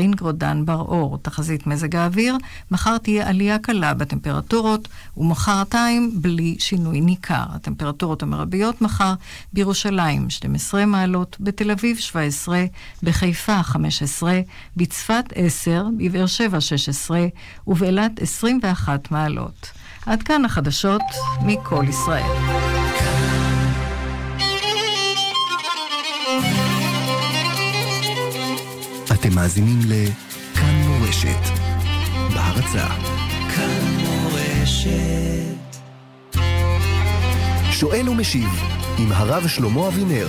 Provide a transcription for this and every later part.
רינגרוד דן בר-אור, תחזית מזג האוויר, מחר תהיה עלייה קלה בטמפרטורות ומחרתיים בלי שינוי ניכר. הטמפרטורות המרביות מחר בירושלים 12 מעלות, בתל אביב 17, בחיפה 15, בצפת 10, בבאר שבע 16 ובאילת 21 מעלות. עד כאן החדשות מכל ישראל. אתם מאזינים לכאן מורשת, בהרצה. כאן מורשת. שואל ומשיב עם הרב שלמה אבינר.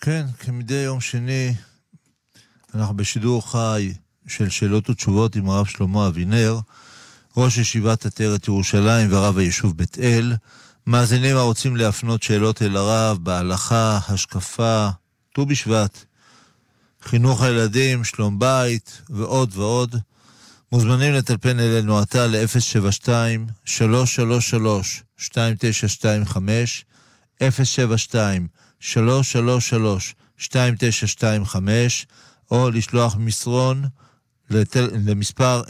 כן, כמדי יום שני, אנחנו בשידור חי של שאלות ותשובות עם הרב שלמה אבינר, ראש ישיבת עטרת ירושלים ורב היישוב בית אל. מאזינים הרוצים להפנות שאלות אל הרב בהלכה, השקפה, ט"ו בשבט, חינוך הילדים, שלום בית ועוד ועוד, מוזמנים לטלפן אלינו עתה ל-072-333-2925, 072-333-2925, או לשלוח מסרון לתל... למספר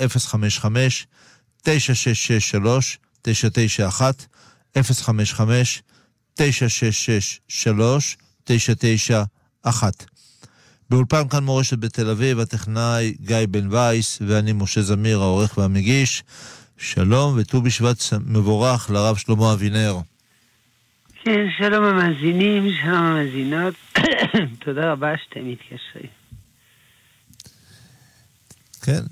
055-9663-991, 055-9663-991. באולפן כאן מורשת בתל אביב, הטכנאי גיא בן וייס ואני משה זמיר, העורך והמגיש. שלום וט"ו בשבט מבורך לרב שלמה אבינר. כן, שלום המאזינים, שלום המאזינות. תודה רבה שאתם מתקשרים. כן,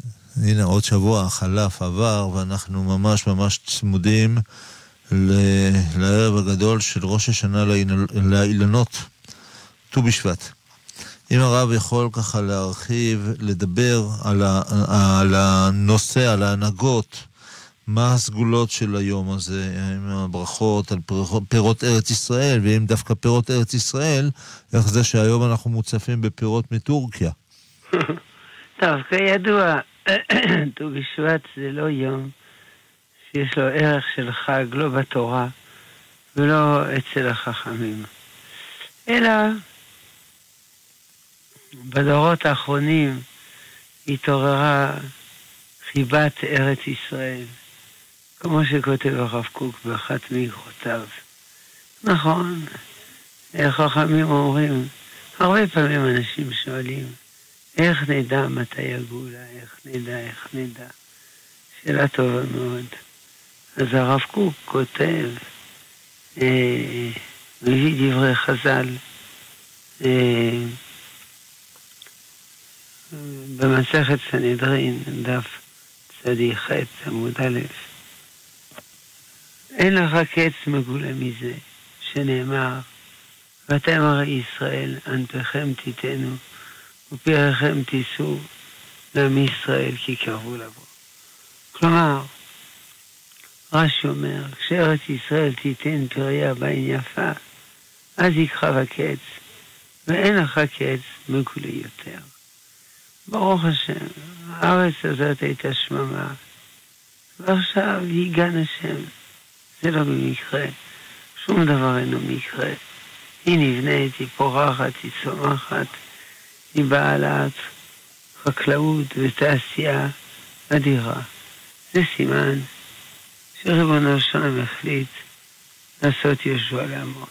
הנה עוד שבוע חלף, עבר, ואנחנו ממש ממש צמודים לערב הגדול של ראש השנה לאילנות, ט"ו בשבט. אם הרב יכול ככה להרחיב, לדבר על, ה, על הנושא, על ההנהגות, מה הסגולות של היום הזה, עם הברכות על פירות, פירות ארץ ישראל, ואם דווקא פירות ארץ ישראל, איך זה שהיום אנחנו מוצפים בפירות מטורקיה. טוב, כידוע, ט"ו בשבט זה לא יום שיש לו ערך של חג, לא בתורה ולא אצל החכמים, אלא בדורות האחרונים התעוררה חיבת ארץ ישראל, כמו שכותב הרב קוק באחת מאגרותיו. נכון, חכמים אומרים, הרבה פעמים אנשים שואלים, איך נדע מתי הגאולה, איך נדע, איך נדע. שאלה טובה מאוד. אז הרב קוק כותב, אה, דברי חז"ל, אה, במסכת סנהדרין, דף צדיק ח' עמוד א', אין לך קץ מגולה מזה, שנאמר, ואתם הרי ישראל, ענפיכם תיתנו, ופיריכם תישאו לעם ישראל כי קרבו לבוא. כלומר, רש"י אומר, כשארץ ישראל תיתן פריה בעין יפה, אז יכחב הקץ, ואין לך קץ מגולה יותר. ברוך השם, הארץ הזאת הייתה שממה, ועכשיו היא גן השם. זה לא במקרה, שום דבר אינו מקרה. היא נבנית, היא פורחת, היא צומחת, היא בעלת חקלאות ותעשייה אדירה. זה סימן שריבונו שלם החליט לעשות יהושע לעמו.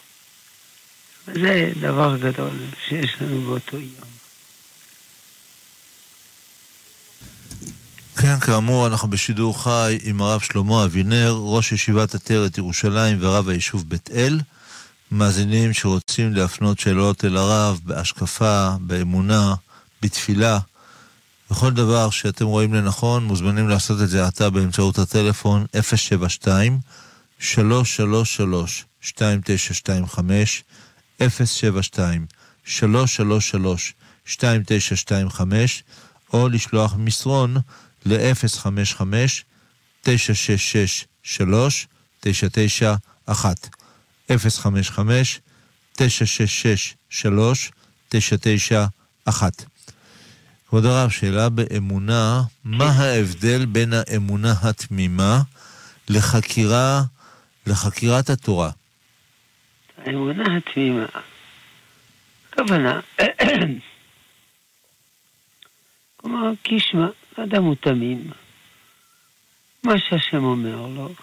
וזה דבר גדול שיש לנו באותו יום. כן, כאמור, אנחנו בשידור חי עם הרב שלמה אבינר, ראש ישיבת עטרת ירושלים ורב היישוב בית אל. מאזינים שרוצים להפנות שאלות אל הרב בהשקפה, באמונה, בתפילה, בכל דבר שאתם רואים לנכון, מוזמנים לעשות את זה עתה באמצעות הטלפון 072 333 2925 072 333 2925 או לשלוח מסרון ל-055-966-3991. 055-966-3991. כבוד הרב, שאלה באמונה, מה ההבדל בין האמונה התמימה לחקירה, לחקירת התורה? האמונה התמימה. כוונה, כלומר, כשמה, אדם הוא תמים. מה שהשם אומר לו,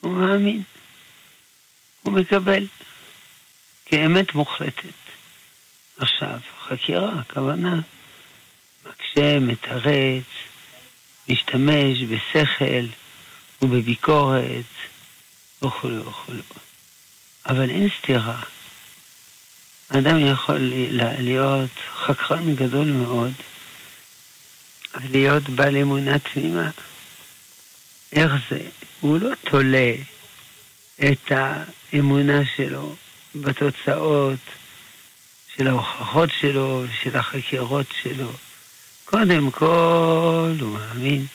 הוא מאמין. הוא מקבל כאמת מוחלטת. עכשיו, חקירה, הכוונה, מקשה, מתרץ, משתמש בשכל ובביקורת וכו' וכו'. אבל אין סתירה. אדם יכול להיות חכרן גדול מאוד, להיות בעל אמונה תמימה. איך זה? הוא לא תולה את האמונה שלו בתוצאות של ההוכחות שלו, של החקירות שלו. קודם כל הוא מאמין,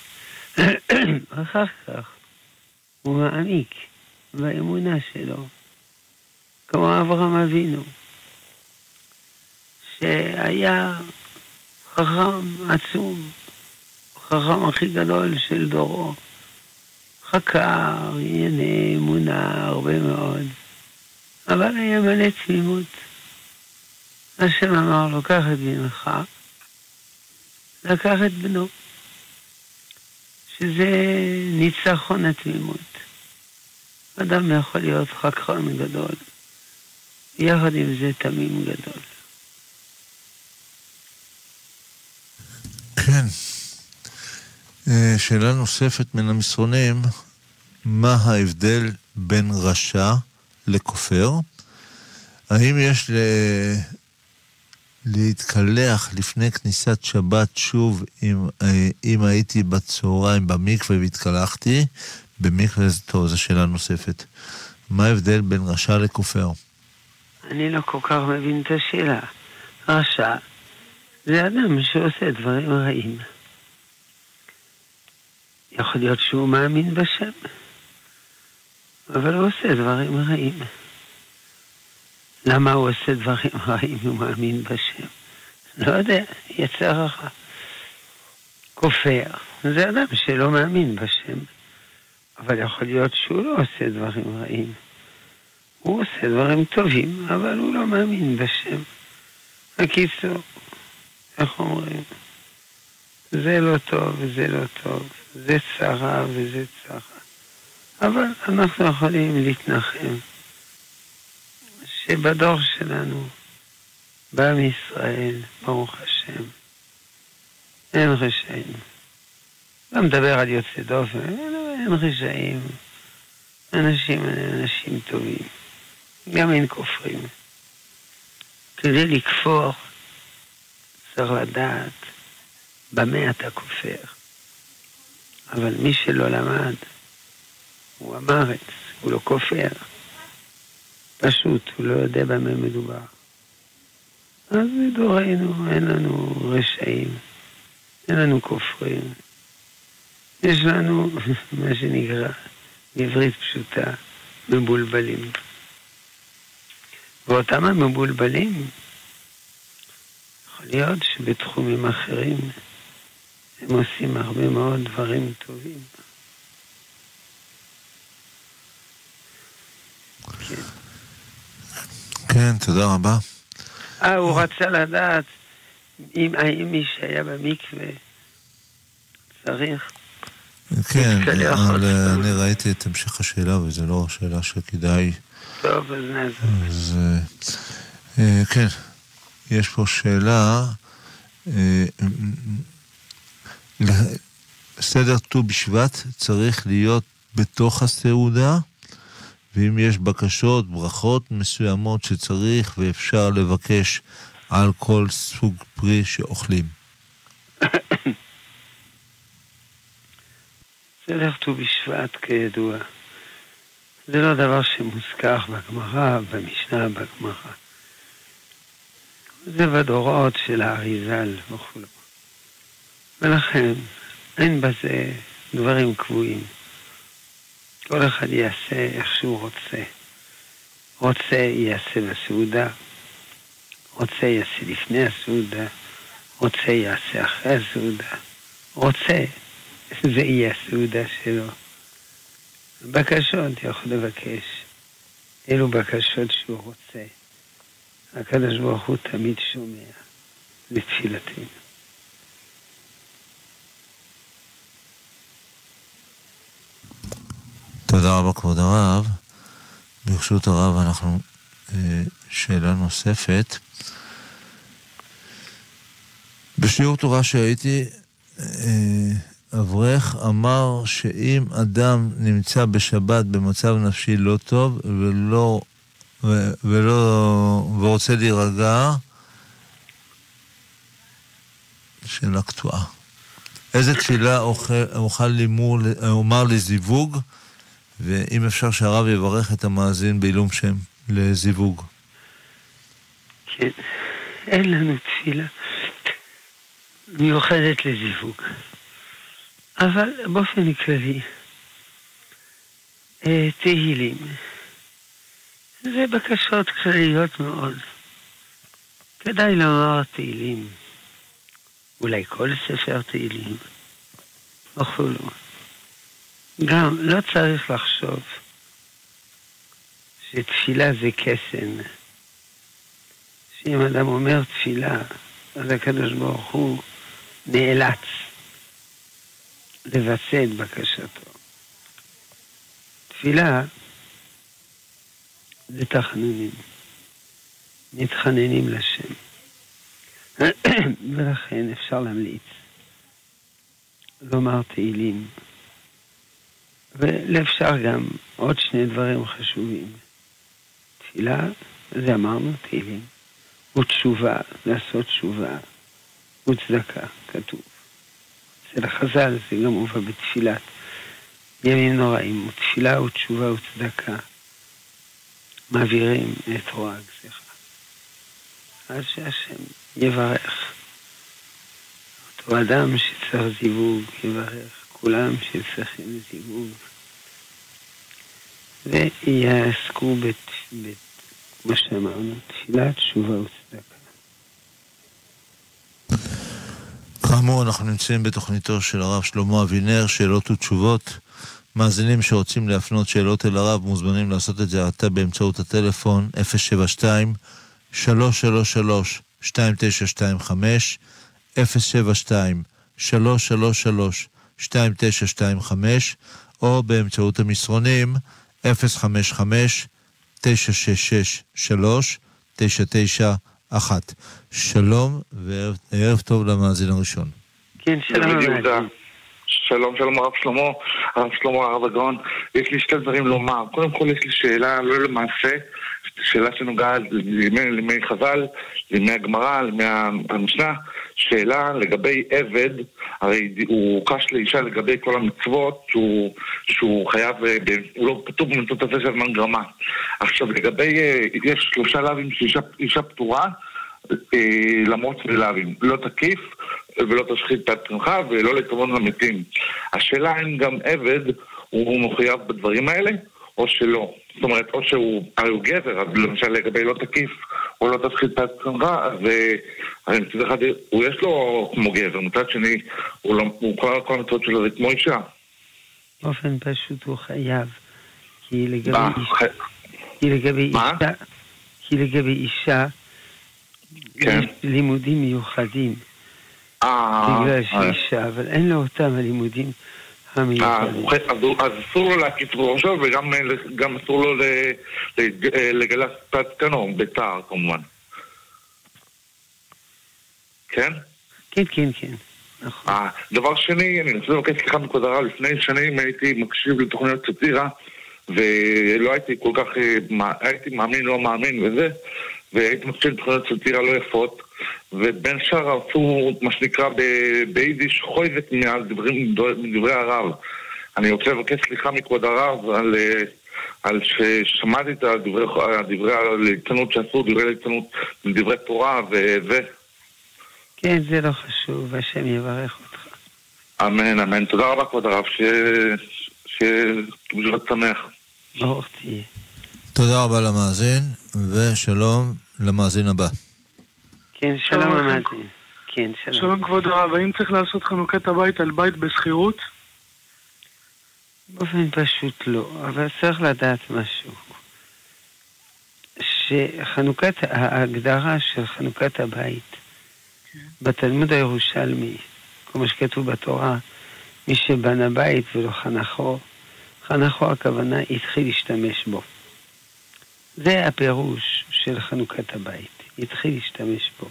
אחר כך הוא מעמיק באמונה שלו, כמו אברהם אבינו, שהיה חכם עצום, החכם הכי גדול של דורו. חקר ענייני אמונה הרבה מאוד, אבל היה מלא תמימות. השם אמר לו, קח את בנך, לקח את בנו, שזה ניצחון התמימות. אדם יכול להיות חכרן גדול, יחד עם זה תמים גדול. כן. אה, שאלה נוספת מן המסרונים, מה ההבדל בין רשע לכופר? האם יש. להתקלח לפני כניסת שבת שוב אם, אה, אם הייתי בצהריים במקווה והתקלחתי? במקווה זה טוב, זו שאלה נוספת. מה ההבדל בין רשע לכופר? אני לא כל כך מבין את השאלה. רשע זה אדם שעושה דברים רעים. יכול להיות שהוא מאמין בשם, אבל הוא עושה דברים רעים. למה הוא עושה דברים רעים הוא מאמין בשם? לא יודע, יצא רע. כופר, זה אדם שלא מאמין בשם, אבל יכול להיות שהוא לא עושה דברים רעים. הוא עושה דברים טובים, אבל הוא לא מאמין בשם. הקיצור, איך אומרים? זה לא טוב וזה לא טוב, זה צרה וזה צרה. אבל אנחנו יכולים להתנחם שבדור שלנו, בעם ישראל, ברוך השם, אין רשעים. לא מדבר על יוצא דופן, אין רשעים. אנשים אנשים טובים, גם אין כופרים. כדי לכפור צריך לדעת במה אתה כופר. אבל מי שלא למד, הוא המרץ, הוא לא כופר. פשוט, הוא לא יודע במה מדובר. אז בדורנו אין לנו רשעים, אין לנו כופרים. יש לנו מה שנקרא בעברית פשוטה, מבולבלים. ואותם המבולבלים, יכול להיות שבתחומים אחרים הם עושים הרבה מאוד דברים טובים. כן, תודה רבה. אה, הוא רצה לדעת אם, האם מי שהיה במקווה צריך... כן, אבל אה, אני ראיתי את המשך השאלה, וזו לא שאלה שכדאי... טוב, אז נעזור. אז אה, כן, יש פה שאלה, סדר ט"ו בשבט צריך להיות בתוך הסעודה, ואם יש בקשות, ברכות מסוימות שצריך ואפשר לבקש על כל סוג פרי שאוכלים. סדר ט"ו בשבט, כידוע, זה לא דבר שמוזכר בגמרא, במשנה, בגמרא. זה בדורות של האריזל וכו'. ולכן אין בזה דברים קבועים. כל אחד יעשה איך שהוא רוצה. רוצה יעשה בסעודה, רוצה יעשה לפני הסעודה, רוצה יעשה אחרי הסעודה, רוצה זה יהיה הסעודה שלו. בקשות יכול לבקש, אלו בקשות שהוא רוצה. הקדוש ברוך הוא תמיד שומע לתפילתנו. תודה רבה, כבוד הרב. ברשות הרב, אנחנו... אה, שאלה נוספת. בשיעור תורה שהייתי, אה, אברך אמר שאם אדם נמצא בשבת במצב נפשי לא טוב ולא, ולא, ורוצה להירגע, שאלה קטועה. איזה תפילה אוכל לימור, אומר לזיווג, ואם אפשר שהרב יברך את המאזין בעילום שם לזיווג. כן, אין לנו תפילה מיוחדת לזיווג. אבל באופן כללי, אה, תהילים. זה בקשות כלליות מאוד. כדאי לומר תהילים. אולי כל ספר תהילים. וכולו. גם לא צריך לחשוב שתפילה זה קסם. שאם אדם אומר תפילה, אז הקדוש ברוך הוא נאלץ לבצע את בקשתו. תפילה זה תחנונים, מתחננים לשם. ולכן אפשר להמליץ לומר תהילים. ואפשר גם עוד שני דברים חשובים. תפילה, זה אמרנו, תהילים. ותשובה, לעשות תשובה. וצדקה, כתוב. אצל החז"ל זה גם מובא בתפילת ימים נוראים, ותפילה ותשובה וצדקה. מעבירים את רוע הגזירה. אז שהשם יברך. אותו אדם שצריך זיווג, יברך. כולם שצריכים זיווג. ויעסקו, כמו שאמרנו, תפילה, תשובה וצדקה. כאמור, אנחנו נמצאים בתוכניתו של הרב שלמה אבינר, שאלות ותשובות. מאזינים שרוצים להפנות שאלות אל הרב מוזמנים לעשות את זה עתה באמצעות הטלפון 072 333 2925 072 333 2925 או באמצעות המסרונים 055 966 3991 שלום וערב טוב למאזין הראשון. כן, שלום. שלום, שלום הרב שלמה, הרב שלמה, הרב הגאון. יש לי שתי דברים לומר. קודם כל יש לי שאלה, לא למעשה, שאלה שנוגעת לימי חז"ל, לימי הגמרא, לימי המשנה. שאלה לגבי עבד, הרי הוא הוקש לאישה לגבי כל המצוות שהוא, שהוא חייב, הוא לא כתוב במצוות הזה של זמן גרמה. עכשיו לגבי, יש שלושה לאווים שאישה פטורה, אה, למרות שלאווים, לא תקיף ולא תשחית את עצמך ולא לכבוד למתים. השאלה אם גם עבד הוא מחויב בדברים האלה או שלא. זאת אומרת, או שהוא, הרי הוא גבר, אז למשל לגבי לא תקיף או לא תשחית את עצמך, אז הרי מצד אחד הוא יש לו כמו גבר, מצד שני הוא, לא, הוא כל, המצוות שלו זה כמו אישה. באופן פשוט הוא חייב, כי לגבי אישה, כי לגבי אישה, כי לגבי אישה כן. יש לימודים מיוחדים. אה, בגלל אה. אישה, אבל אין לו אותם הלימודים המיוחדים. אז אסור לו להקיף ראשו וגם אסור לו לגלס את התקנו, בתער כמובן. כן? כן, כן, כן. נכון. דבר שני, אני רוצה לבקש סליחה מכבוד הרב, לפני שנים הייתי מקשיב לתוכניות סאטירה ולא הייתי כל כך, אה, הייתי מאמין, לא מאמין וזה והייתי מקשיב לתוכניות סאטירה לא יפות ובין שאר עשו מה שנקרא ביידיש חויבת מדברי הרב. אני רוצה לבקש סליחה מכבוד הרב על, אה, על ששמעתי את הדברי הליצנות שעשו, דברי ליצנות, דברי תורה ו... כן, זה לא חשוב, השם יברך אותך. אמן, אמן. תודה רבה, כבוד הרב, שיהיה שמח. ברוך תהיה. תודה רבה למאזין, ושלום למאזין הבא. כן, שלום למאזין. כן, שלום. שלום כבוד הרב, האם צריך לעשות חנוכת הבית על בית בשכירות? באופן פשוט לא, אבל צריך לדעת משהו. שחנוכת, ההגדרה של חנוכת הבית בתלמוד הירושלמי, כמו שכתוב בתורה, מי שבנה בית ולא חנכו, חנכו הכוונה התחיל להשתמש בו. זה הפירוש של חנוכת הבית, התחיל להשתמש בו.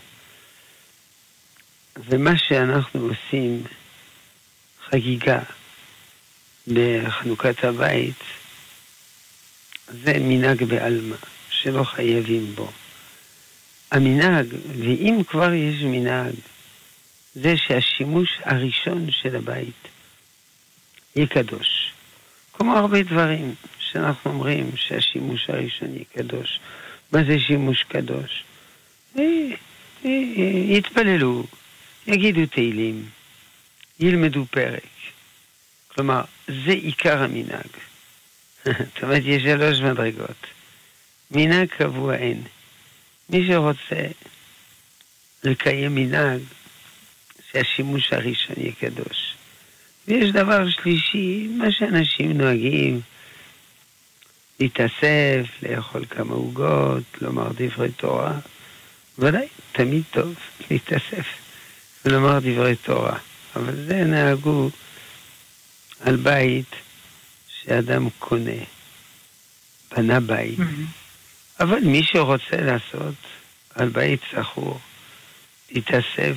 ומה שאנחנו עושים, חגיגה בחנוכת הבית, זה מנהג בעלמא, שלא חייבים בו. המנהג, ואם כבר יש מנהג, זה שהשימוש הראשון של הבית יהיה קדוש. כמו הרבה דברים שאנחנו אומרים שהשימוש הראשון יהיה קדוש. מה זה שימוש קדוש? אה, אה, יתפללו, יגידו תהילים, ילמדו פרק. כלומר, זה עיקר המנהג. זאת אומרת, יש שלוש מדרגות. מנהג קבוע אין. מי שרוצה לקיים מנהג, שהשימוש הראשון יהיה קדוש. ויש דבר שלישי, מה שאנשים נוהגים, להתאסף, לאכול כמה עוגות, לומר דברי תורה. ודאי, תמיד טוב להתאסף ולומר דברי תורה. אבל זה נהגו על בית שאדם קונה, בנה בית. Mm-hmm. אבל מי שרוצה לעשות על בית סחור, להתאסף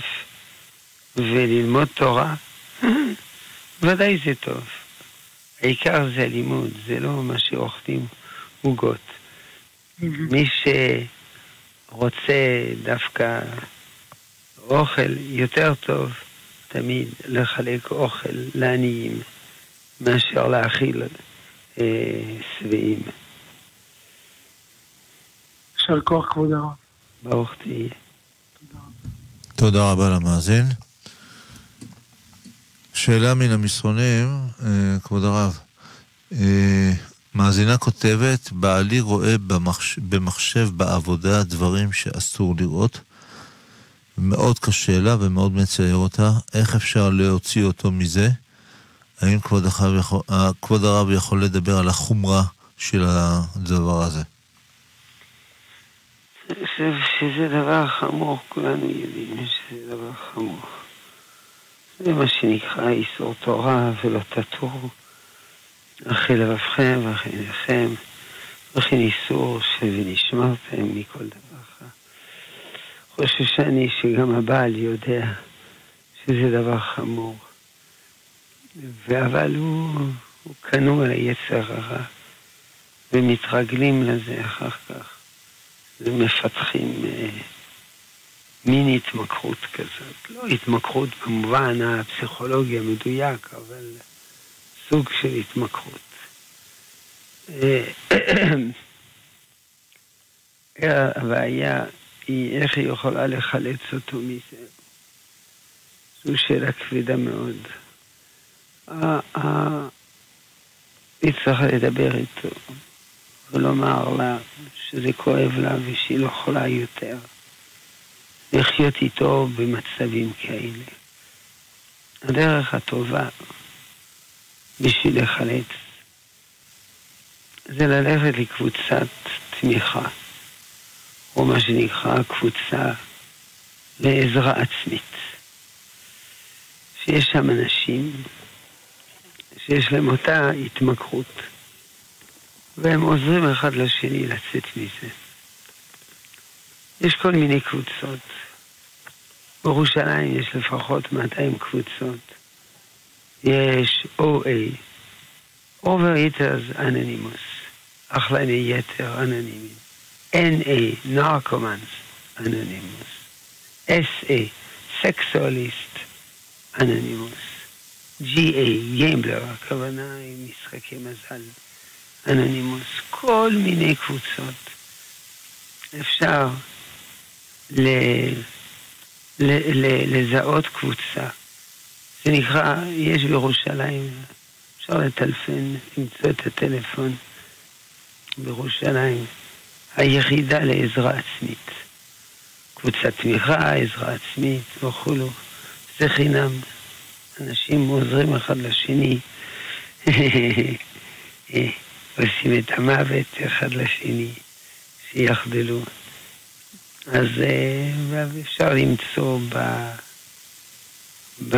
וללמוד תורה, ודאי זה טוב. העיקר זה הלימוד, זה לא מה שאוכלים עוגות. מי שרוצה דווקא אוכל יותר טוב, תמיד לחלק אוכל לעניים. מאשר להאכיל אה, שבעים. יישר כוח, כבוד הרב. ברוך תהיה. תודה רבה למאזין. שאלה מן המסרונים, אה, כבוד הרב. אה, מאזינה כותבת, בעלי רואה במחש... במחשב בעבודה דברים שאסור לראות. מאוד קשה לה ומאוד מצייר אותה. איך אפשר להוציא אותו מזה? האם כבוד יכול, אה, כבוד הרב יכול לדבר על החומרה של הדבר הזה? אני חושב שזה דבר חמור, כולנו יודעים שזה דבר חמור. זה מה שנקרא איסור תורה ולא תטור. אחי לבבכם ואחי עיניכם, וכן איסור ונשמרתם מכל דבר אחר. חוששני שגם הבעל יודע שזה דבר חמור. אבל הוא, הוא כנוע ליצר הרע, ומתרגלים לזה אחר כך, ומפתחים אה, מין התמכרות כזאת. לא התמכרות במובן הפסיכולוגי המדויק, אבל סוג של התמכרות. אה, הבעיה היא איך היא יכולה לחלץ אותו מזה. זו שאלה כבדה מאוד. היא צריכה לדבר איתו ולומר לה שזה כואב לה ושהיא לא יכולה יותר לחיות איתו במצבים כאלה. הדרך הטובה בשביל לחלץ זה ללכת לקבוצת תמיכה, או מה שנקרא קבוצה לעזרה עצמית. שיש שם אנשים שיש להם אותה התמכרות, והם עוזרים אחד לשני לצאת מזה. יש כל מיני קבוצות. בירושלים יש לפחות 200 קבוצות. יש OA, Overeaters Anonymous, אכלני יתר אנונימיים. NA, Narcomans Anonymous. SA, Sexualist Anonymous. GA, גיימבלר, הכוונה היא משחקי מזל, אנונימוס, כל מיני קבוצות. אפשר ל, ל, ל, לזהות קבוצה. זה נקרא, יש בירושלים, אפשר לטלפן, למצוא את הטלפון בירושלים, היחידה לעזרה עצמית. קבוצת תמיכה, עזרה עצמית וכולו, זה חינם. אנשים עוזרים אחד לשני, עושים את המוות אחד לשני, שיחדלו. אז אה, אפשר למצוא ב... ב...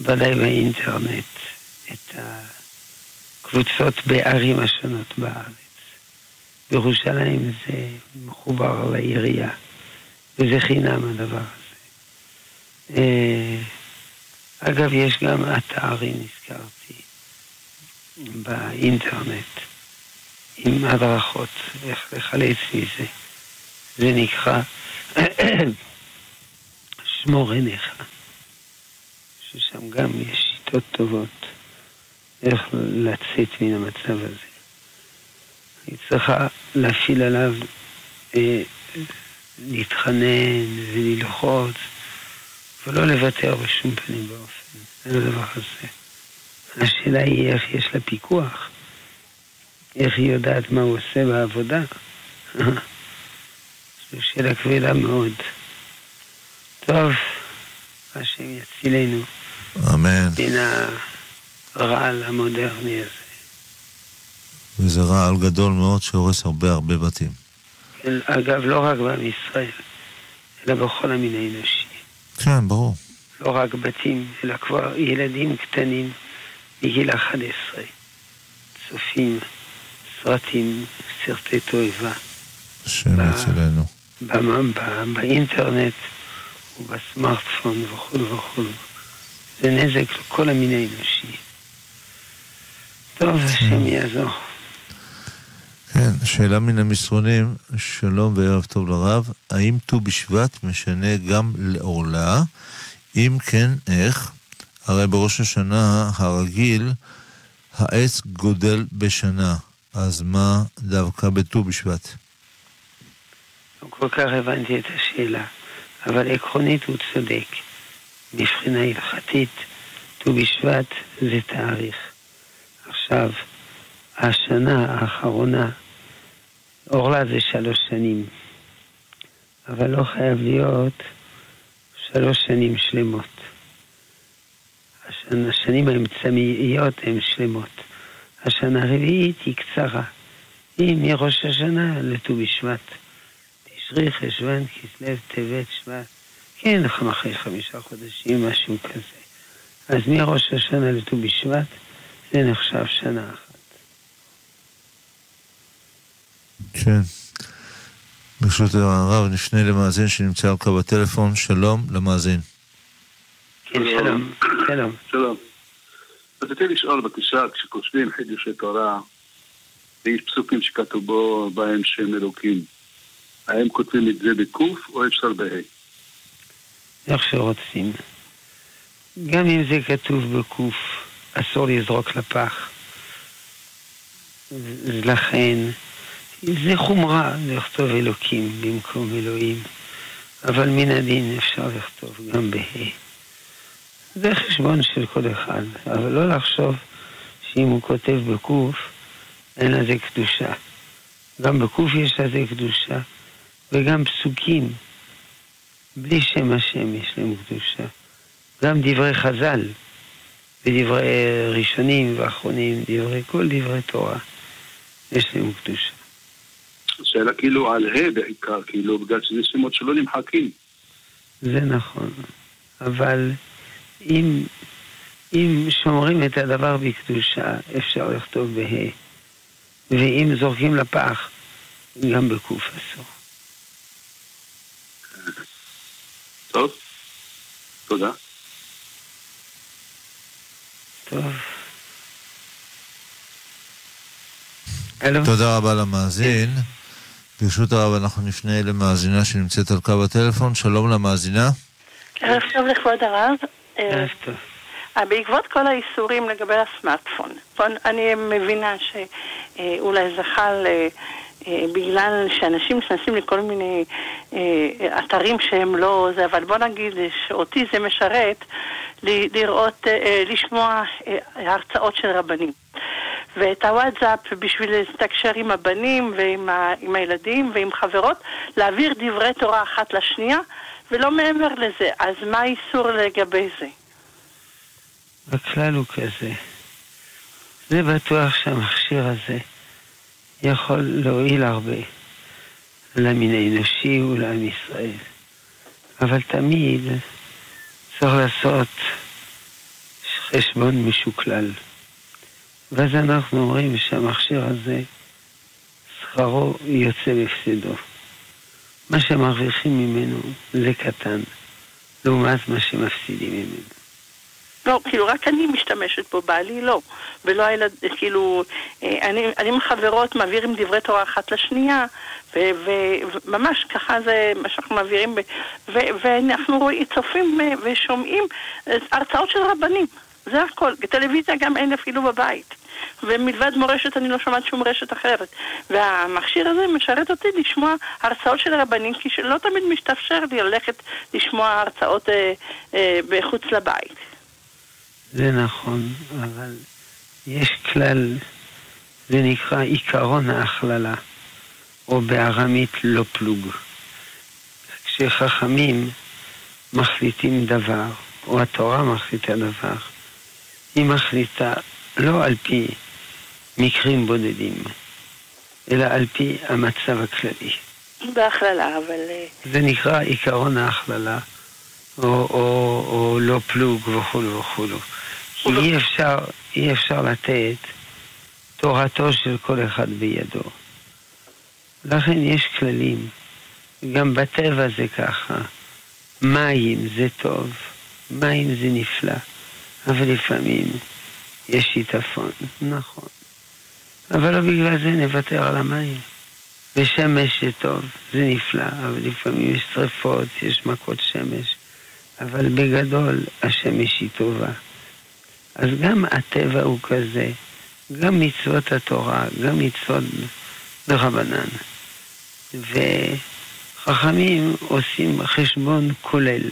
ודאי באינטרנט את הקבוצות בערים השונות בארץ. בירושלים זה מחובר לעירייה, וזה חינם הדבר הזה. אה, אגב, יש גם אתר, אם הזכרתי, באינטרנט, עם הדרכות איך לחלץ מזה. זה נקרא שמור עיניך, ששם גם יש שיטות טובות איך לצאת מן המצב הזה. היא צריכה להפעיל עליו, אה, להתחנן וללחוץ, ולא לוותר בשום פנים ואופן. זה הדבר הזה. השאלה היא איך יש לה פיקוח, איך היא יודעת מה הוא עושה בעבודה. זו כבדה מאוד. טוב, השם יצילנו. אמן. מן הרעל המודרני הזה. וזה רעל גדול מאוד שהורס הרבה הרבה בתים. אגב, לא רק בעם ישראל, אלא בכל המין האנושי. כן, ברור. לא רק בתים, אלא כבר ילדים קטנים מגיל 11, צופים סרטים, סרטי תועבה. השם יצילנו. באינטרנט ובסמארטפון וכו' וכו'. זה נזק לכל המין האנושי. טוב, השם יעזור. כן, שאלה מן המסרונים, שלום וערב טוב לרב, האם ט"ו בשבט משנה גם לעורלה? אם כן, איך? הרי בראש השנה הרגיל העץ גודל בשנה, אז מה דווקא בט"ו בשבט? לא כל כך הבנתי את השאלה, אבל עקרונית הוא צודק. מבחינה הלכתית, ט"ו בשבט זה תאריך. עכשיו, השנה האחרונה, אורלה זה שלוש שנים, אבל לא חייב להיות שלוש שנים שלמות. השנה, השנים האמצעיות הן שלמות. השנה הרביעית היא קצרה. היא מראש השנה לט"ו בשבט. תשרי, חשוון, כסלו, טבת, שבט. כן, אחרי חמישה חודשים, משהו כזה. אז מראש השנה לט"ו בשבט זה נחשב שנה אחת. כן. ברשות הרב, נפנה למאזין שנמצא על קו הטלפון, שלום למאזין. כן, שלום. שלום. שלום. רציתי לשאול בבקשה, כשכותבים חידושי תורה, ויש פסוקים שכתוב בו בהם שם אלוקים, האם כותבים את זה בקוף או אפשר בה'? איך שרוצים. גם אם זה כתוב בקוף, אסור לזרוק לפח. לכן, זה חומרה לכתוב אלוקים במקום אלוהים, אבל מן הדין אפשר לכתוב גם בה'. זה חשבון של כל אחד, אבל לא לחשוב שאם הוא כותב בקוף, אין לזה קדושה. גם בקוף יש לזה קדושה, וגם פסוקים, בלי שם השם יש להם קדושה. גם דברי חז"ל, ודברי ראשונים ואחרונים, דברי כל דברי תורה, יש להם קדושה. השאלה כאילו על ה' בעיקר, כאילו, בגלל שזה שמות שלא נמחקים. זה נכון, אבל אם, אם שומרים את הדבר בקדושה, אפשר לכתוב בה', ואם זורקים לפח, גם בקוף אסור. טוב? תודה. טוב. תודה רבה למאזין. ברשות הרב, אנחנו נפנה למאזינה שנמצאת על קו הטלפון, שלום למאזינה. ערב טוב לכבוד הרב. אה, ערב טוב. בעקבות כל האיסורים לגבי הסמארטפון, אני מבינה שאולי זה חל אה, בגלל שאנשים נכנסים לכל מיני אה, אתרים שהם לא זה, אבל בוא נגיד שאותי זה משרת לראות, אה, אה, לשמוע אה, הרצאות של רבנים. ואת הוואטסאפ בשביל לתקשר עם הבנים ועם ה, עם הילדים ועם חברות, להעביר דברי תורה אחת לשנייה, ולא מעבר לזה. אז מה האיסור לגבי זה? הכלל הוא כזה, זה בטוח שהמכשיר הזה יכול להועיל הרבה למין האנושי ולעם ישראל. אבל תמיד צריך לעשות חשבון משוקלל. ואז אנחנו אומרים שהמכשיר הזה, שכרו יוצא בהפסדו. מה שמרוויחים ממנו זה קטן, לעומת מה שמפסידים ממנו. לא, כאילו, רק אני משתמשת בו, בעלי לא. ולא הילד, כאילו, אה, אני, עם חברות מעבירים דברי תורה אחת לשנייה, וממש ככה זה מה שאנחנו מעבירים, ואנחנו רואים, צופים אה, ושומעים אה, הרצאות של רבנים, זה הכל. טלוויזיה גם אין אפילו בבית. ומלבד מורשת אני לא שומעת שום רשת אחרת. והמכשיר הזה משרת אותי לשמוע הרצאות של רבנים, כי שלא תמיד משתפשר לי ללכת לשמוע הרצאות אה, אה, בחוץ לבית. זה נכון, אבל יש כלל, זה נקרא עיקרון ההכללה, או בארמית לא פלוג. כשחכמים מחליטים דבר, או התורה מחליטה דבר, היא מחליטה לא על פי מקרים בודדים, אלא על פי המצב הכללי. בהכללה, אבל... אה, זה נקרא עיקרון ההכללה, או, או, או לא פלוג וכולו וכולו. כי אי אפשר, אי אפשר לתת תורתו של כל אחד בידו. לכן יש כללים, גם בטבע זה ככה. מים זה טוב, מים זה נפלא, אבל לפעמים יש שיטפון, נכון. אבל לא בגלל זה נוותר על המים. ושמש זה טוב, זה נפלא, אבל לפעמים יש שרפות, יש מכות שמש. אבל בגדול השמש היא טובה. אז גם הטבע הוא כזה, גם מצוות התורה, גם מצוות דרבנן. וחכמים עושים חשבון כולל,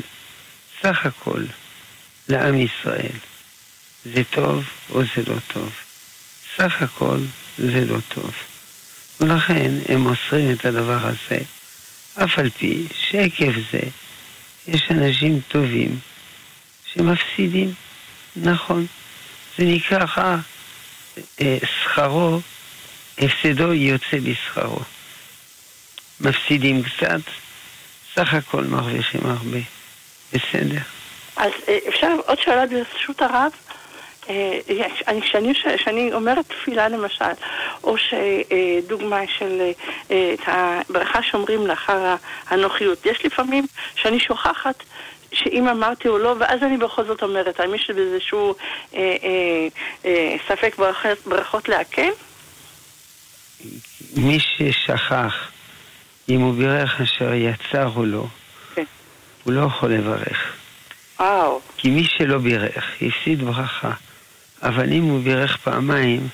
סך הכל, לעם ישראל. זה טוב או זה לא טוב. סך הכל זה לא טוב. ולכן הם מוסרים את הדבר הזה, אף על פי שעקב זה יש אנשים טובים שמפסידים. נכון. זה נקרא אה, שכרו, הפסדו יוצא בשכרו. מפסידים קצת, סך הכל מרוויחים הרבה. בסדר. אז אה, אפשר עוד שאלה ברשות הרב? אה, כשאני אומרת תפילה למשל, או שדוגמה של את הברכה שאומרים לאחר הנוחיות, יש לפעמים שאני שוכחת שאם אמרתי או לא, ואז אני בכל זאת אומרת, האם יש לי איזשהו אה, אה, אה, ספק ברכות, ברכות לעקל? מי ששכח אם הוא בירך אשר יצר או לא, כן. הוא לא יכול לברך. וואו. כי מי שלא בירך, הפסיד ברכה. אבל אם הוא בירך פעמיים,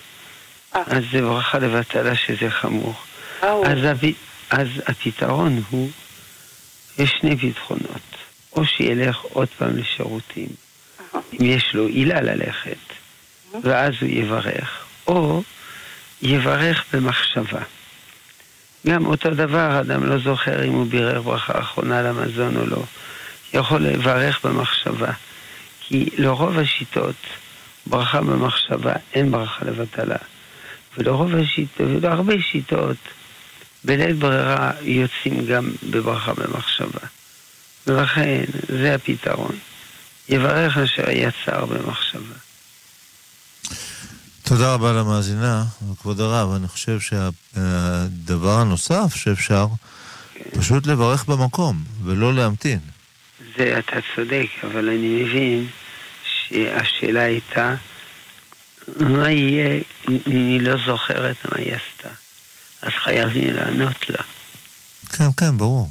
אה. אז זה ברכה לבטלה שזה חמור. אז, הפ... אז הפתרון הוא, יש שני פתרונות. או שילך עוד פעם לשירותים, אם יש לו עילה ללכת, ואז הוא יברך, או יברך במחשבה. גם אותו דבר, אדם לא זוכר אם הוא בירך ברכה אחרונה למזון או לא. יכול לברך במחשבה. כי לרוב השיטות, ברכה במחשבה, אין ברכה לבטלה. ולרוב השיטות, ולהרבה שיטות, בלית ברירה יוצאים גם בברכה במחשבה. ולכן זה הפתרון. יברך אשר יצר במחשבה. תודה רבה למאזינה, כבוד הרב. אני חושב שהדבר הנוסף שאפשר, כן. פשוט לברך במקום, ולא להמתין. זה אתה צודק, אבל אני מבין שהשאלה הייתה, מה יהיה אם היא לא זוכרת מה היא עשתה? אז חייבים לענות לה. כן, כן, ברור.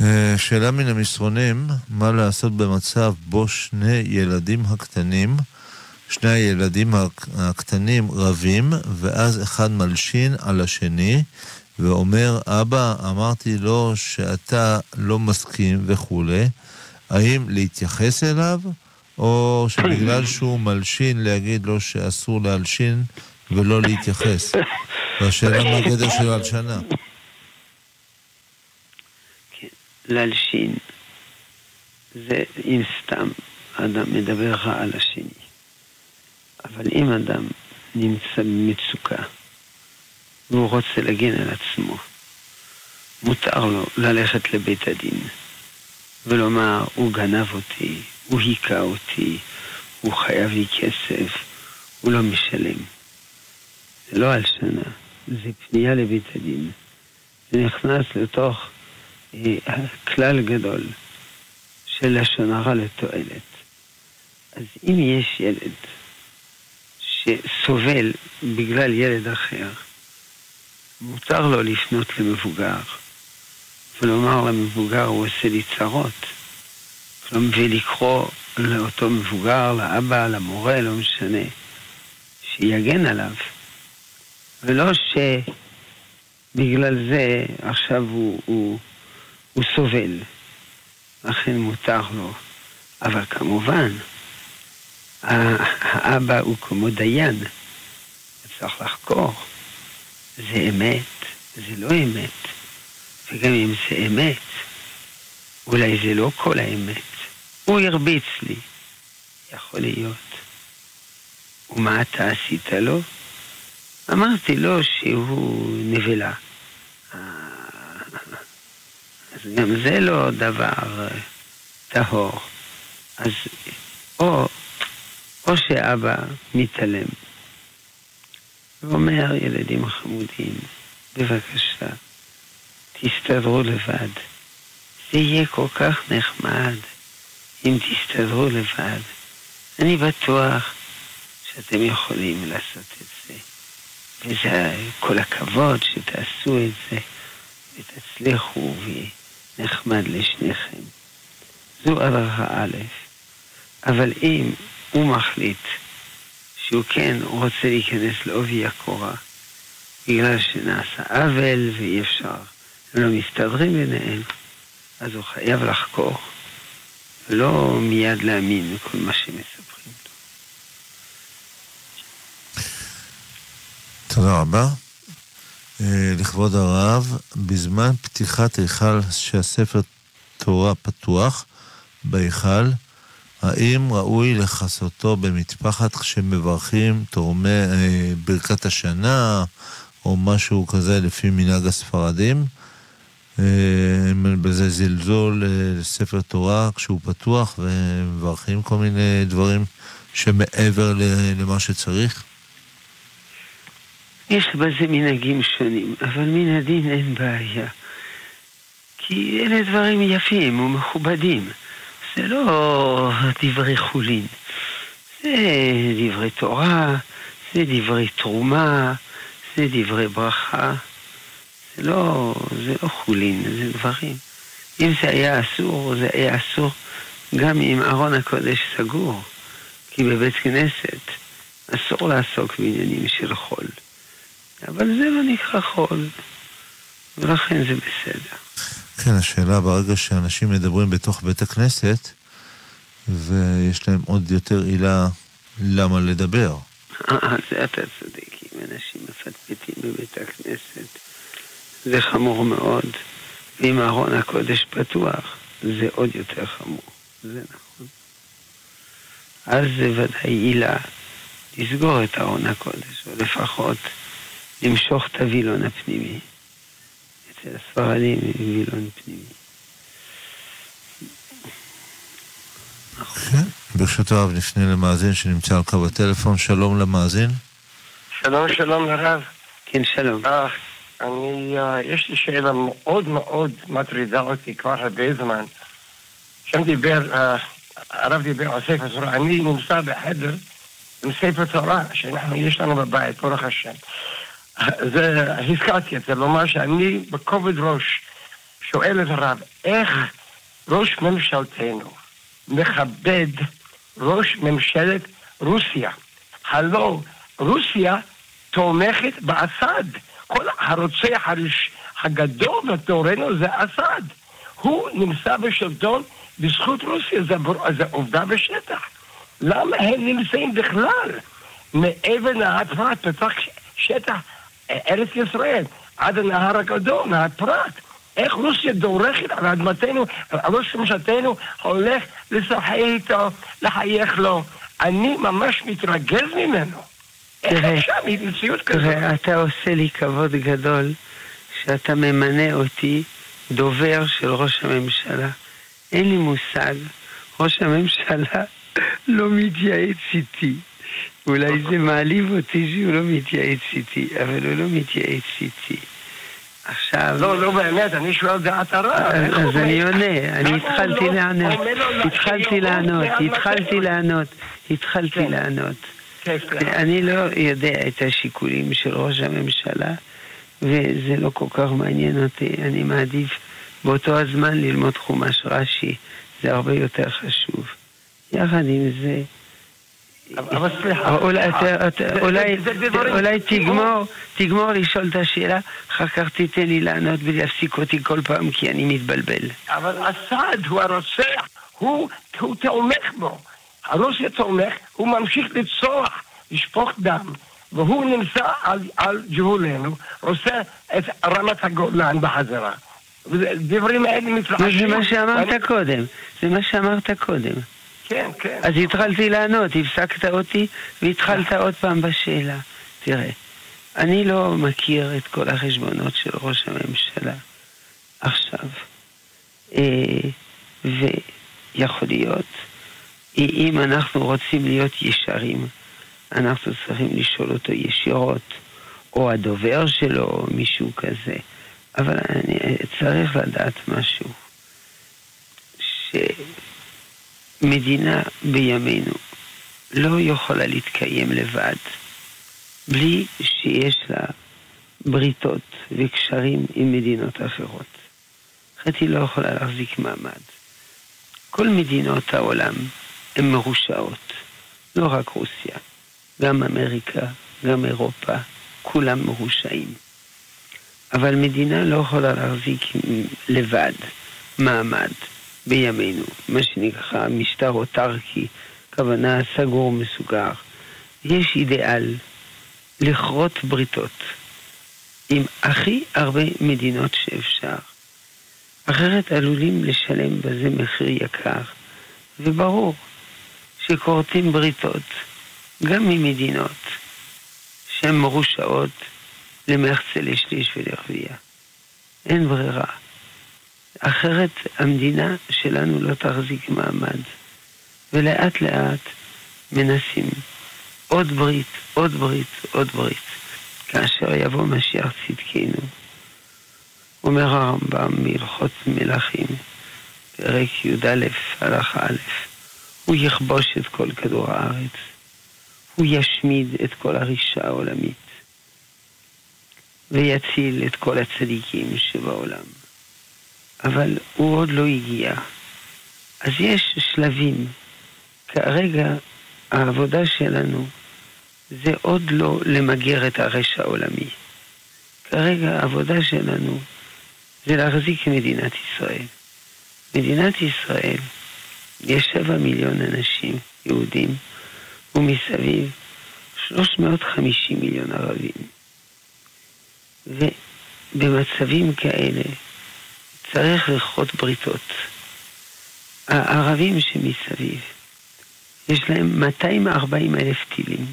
אה, שאלה מן המסרונים, מה לעשות במצב בו שני ילדים הקטנים, שני הילדים הקטנים רבים, ואז אחד מלשין על השני, ואומר, אבא, אמרתי לו שאתה לא מסכים וכולי, האם להתייחס אליו, או שבגלל שהוא מלשין להגיד לו שאסור להלשין ולא להתייחס? והשאלה מה הגדר של הלשנה. להלשין. זה אם סתם אדם מדבר רע על השני. אבל אם אדם נמצא במצוקה והוא רוצה להגן על עצמו. מותר לו ללכת לבית הדין ולומר, הוא גנב אותי, הוא היכה אותי, הוא חייב לי כסף, הוא לא משלם. זה לא הלשנה, זה פנייה לבית הדין. זה נכנס לתוך אה, כלל גדול של לשון הרע לתועלת. אז אם יש ילד שסובל בגלל ילד אחר, מותר לו לפנות למבוגר ולומר למבוגר, הוא עושה לי צרות. ולקרוא לאותו מבוגר, לאבא, למורה, לא משנה, שיגן עליו. ולא שבגלל זה עכשיו הוא, הוא, הוא סובל. לכן מותר לו. אבל כמובן, האבא הוא כמו דיין, צריך לחקור. זה אמת, זה לא אמת. וגם אם זה אמת, אולי זה לא כל האמת. הוא הרביץ לי, יכול להיות. ומה אתה עשית לו? אמרתי לו שהוא נבלה. אז גם זה לא דבר טהור. אז או, או שאבא מתעלם ואומר, ילדים חמודים, בבקשה, תסתדרו לבד. זה יהיה כל כך נחמד אם תסתדרו לבד. אני בטוח שאתם יכולים לעשות את זה. וזה כל הכבוד שתעשו את זה ותצליחו ונחמד לשניכם. זו הדרכה א', אבל אם הוא מחליט שהוא כן רוצה להיכנס לעובי הקורה בגלל שנעשה עוול ואי אפשר, הם לא מסתדרים ביניהם, אז הוא חייב לחקור, ולא מיד להאמין לכל מה שמספרים לו. תודה רבה. אה, לכבוד הרב, בזמן פתיחת היכל שהספר תורה פתוח בהיכל, האם ראוי לכסותו במטפחת כשמברכים תורמי אה, ברכת השנה, או משהו כזה לפי מנהג הספרדים? אה, בזה זלזול אה, לספר תורה כשהוא פתוח ומברכים כל מיני דברים שמעבר למה שצריך? יש בזה מנהגים שונים, אבל מן הדין אין בעיה. כי אלה דברים יפים ומכובדים. זה לא דברי חולין. זה דברי תורה, זה דברי תרומה, זה דברי ברכה. זה לא, זה לא חולין, זה דברים. אם זה היה אסור, זה היה אסור גם אם ארון הקודש סגור. כי בבית כנסת אסור לעסוק בעניינים של חול. אבל זה לא נקרא חול, ולכן זה בסדר. כן, השאלה ברגע שאנשים מדברים בתוך בית הכנסת, ויש להם עוד יותר עילה למה לדבר. אה, זה אתה צודק, אם אנשים מפטפטים בבית הכנסת, זה חמור מאוד, ואם ארון הקודש פתוח, זה עוד יותר חמור. זה נכון. אז זה ודאי עילה לסגור את ארון הקודש, או לפחות למשוך את הווילון הפנימי. אצל הספרדים וילון פנימי. כן, ברשות הרב נפנה למאזין שנמצא על קו הטלפון. שלום למאזין. שלום, שלום לרב. כן, שלום. אה, אני, uh, יש לי שאלה מאוד מאוד מטרידה אותי כבר הרבה זמן. שם דיבר, uh, הרב דיבר על ספר תורה, אני נמצא בחדר עם ספר תורה שאנחנו, יש לנו בבית, ברוך השם. זה, הזכרתי את זה, לומר שאני בכובד ראש שואל את הרב, איך ראש ממשלתנו מכבד ראש ממשלת רוסיה? הלא רוסיה תומכת באסד. כל הרוצח הראש, הגדול בתורנו זה אסד. הוא נמצא בשלטון בזכות רוסיה, זה, זה עובדה בשטח. למה הם נמצאים בכלל נהר פרת בתוך שטח ארץ ישראל, עד הנהר הגדול, נהר פרת? איך רוסיה דורכת על אדמתנו, ראש ממשלתנו הולך לשחק איתו, לחייך לו. אני ממש מתרגז ממנו. תראה, אפשר מציאות כזאת? תראה, אתה עושה לי כבוד גדול שאתה ממנה אותי דובר של ראש הממשלה. אין לי מושג, ראש הממשלה לא מתייעץ איתי. אולי זה מעליב אותי שהוא לא מתייעץ איתי, אבל הוא לא מתייעץ איתי. עכשיו... לא, לא באמת, אני שואל דעת הרב. איך אז הוא אני? עונה, אני הוא התחלתי לא לענות, התחלתי שיורד לענות? התחלתי לענות, התחלתי כן. לענות. כן. אני לא יודע את השיקולים של ראש הממשלה, וזה לא כל כך מעניין אותי. אני מעדיף באותו הזמן ללמוד חומש רש"י, זה הרבה יותר חשוב. יחד עם זה, אבל סליחה. אולי, זה- זה- זה תגמור, לשאול את השאלה, אחר כך תיתן לי לענות בלי להפסיק אותי כל פעם כי אני מתבלבל. אבל אסד הוא הרוצח, הוא, תומך בו. הרוסיה תומך, הוא ממשיך לצרוח, לשפוך דם, והוא נמצא על, על גבולנו, עושה את רמת הגולן בחזרה. הדברים האלה זה מתרחשים. מה ואני- שאמרת קודם, זה מה שאמרת קודם. כן, כן. אז התחלתי לענות, הפסקת אותי והתחלת עוד פעם בשאלה. תראה, אני לא מכיר את כל החשבונות של ראש הממשלה עכשיו, אה, ויכול להיות, אם אנחנו רוצים להיות ישרים, אנחנו צריכים לשאול אותו ישירות, או הדובר שלו, או מישהו כזה. אבל אני צריך לדעת משהו, שמדינה בימינו לא יכולה להתקיים לבד, בלי שיש לה בריתות וקשרים עם מדינות אחרות. אחרת היא לא יכולה להחזיק מעמד. כל מדינות העולם הן מרושעות, לא רק רוסיה, גם אמריקה, גם אירופה, כולם מרושעים. אבל מדינה לא יכולה להחזיק לבד מעמד בימינו, מה שנקרא משטר אוטרקי, כוונה סגור מסוגר. יש אידיאל לכרות בריתות עם הכי הרבה מדינות שאפשר. אחרת עלולים לשלם בזה מחיר יקר, וברור שכורתים בריתות גם ממדינות שהן מרושעות למחצה לשליש ולרביע. אין ברירה. אחרת המדינה שלנו לא תחזיק מעמד. ולאט לאט מנסים עוד ברית, עוד ברית, עוד ברית. כאשר יבוא משיח צדקנו, אומר הרמב"ם בהלכות מלכים, פרק י"א, הלכה א', הוא יכבוש את כל כדור הארץ, הוא ישמיד את כל הרישה העולמית, ויציל את כל הצדיקים שבעולם. אבל הוא עוד לא הגיע. אז יש שלבים. כרגע העבודה שלנו זה עוד לא למגר את הרשע העולמי. כרגע העבודה שלנו זה להחזיק מדינת ישראל. מדינת ישראל, יש שבע מיליון אנשים יהודים, ומסביב 350 מיליון ערבים. ובמצבים כאלה צריך לכרות בריתות. הערבים שמסביב, יש להם 240 אלף טילים,